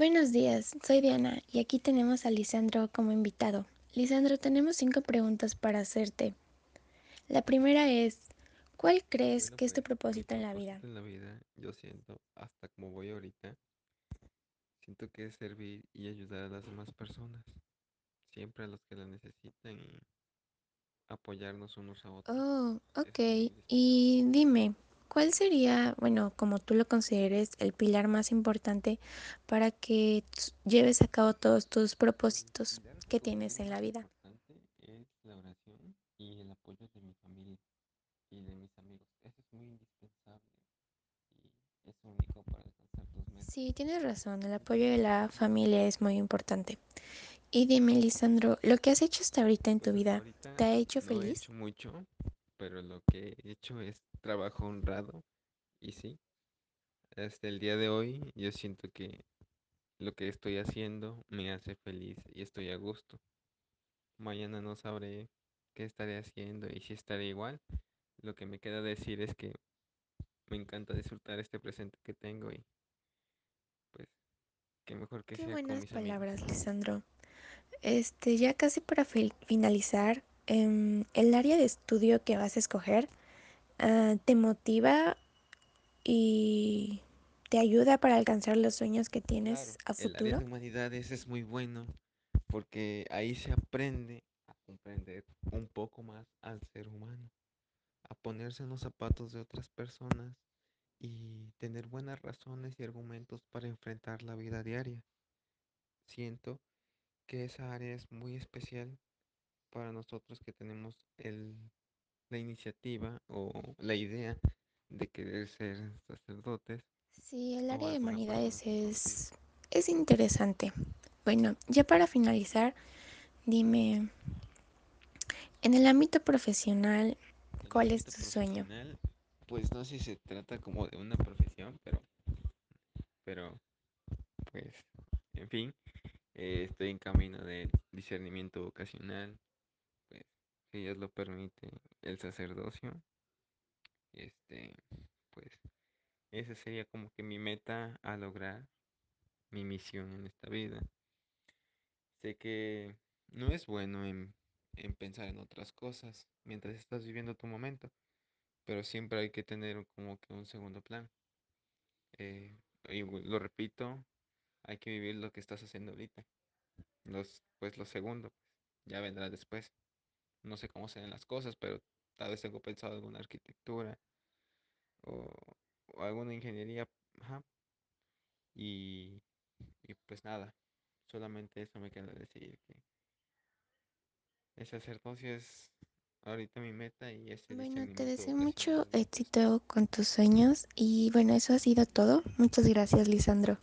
Buenos días, soy Diana y aquí tenemos a Lisandro como invitado. Lisandro, tenemos cinco preguntas para hacerte. La primera es, ¿cuál crees Bueno, que es tu pues mi propósito en la vida? en la vida, yo siento, hasta como voy ahorita, siento que es servir y ayudar a las demás personas, siempre a los que la necesitan y apoyarnos unos a otros. Oh, ok. Y dime, ¿cuál sería, bueno, como tú lo consideres, el pilar más importante para que lleves a cabo todos tus propósitos que tienes en la vida? importante es la oración y el apoyo de mi familia y de mis amigos. Eso es muy indispensable y es único para alcanzar tus metas. Sí, tienes razón, el ¿Tú qué apoyo de la familia es muy importante. Y dime, Lisandro, ¿lo que has hecho hasta ahorita en tu Pues vida te ha hecho no he feliz? hecho mucho, pero lo que he hecho es trabajo honrado y sí, hasta el día de hoy yo siento que lo que estoy haciendo me hace feliz y estoy a gusto. Mañana no sabré qué estaré haciendo y si estaré igual. Lo que me queda decir es que me encanta disfrutar este presente que tengo y pues qué mejor que Qué sea con buenas amigos. palabras, Lisandro. Este, ya casi para fi- finalizar, em, el área de estudio que vas a escoger, ah, ¿te motiva y te ayuda para alcanzar los sueños que tienes Claro, a el área futuro? de humanidades es muy bueno porque ahí se aprende a comprender un poco más al ser humano, a ponerse en los zapatos de otras personas y tener buenas razones y argumentos para enfrentar la vida diaria. Siento que esa área es muy especial para nosotros que tenemos el, la iniciativa o la idea de querer ser sacerdotes Sí, el área de humanidades es, es interesante. Bueno, ya para finalizar, dime, en el ámbito profesional, ¿cuál es tu sueño? pues no sé si se trata como de una profesión, pero, pero pues, en fin, eh, estoy en camino del discernimiento vocacional, pues, si Dios lo permite, el sacerdocio, este, pues, esa sería como que mi meta a lograr, mi misión en esta vida. Sé que no es bueno en, en pensar en otras cosas mientras estás viviendo tu momento, pero siempre hay que tener como que un segundo plan. Eh, y lo repito, hay que vivir lo que estás haciendo ahorita. Los, pues lo segundo, ya vendrá después. No sé cómo serán las cosas, pero tal vez tengo pensado alguna arquitectura o, o alguna ingeniería. Ajá. Y, y pues nada, solamente eso me queda decir que el sacerdocio es ahorita mi meta y ese Bueno, te deseo mucho éxito con tus sueños y bueno, eso ha sido todo. Muchas gracias, Lisandro.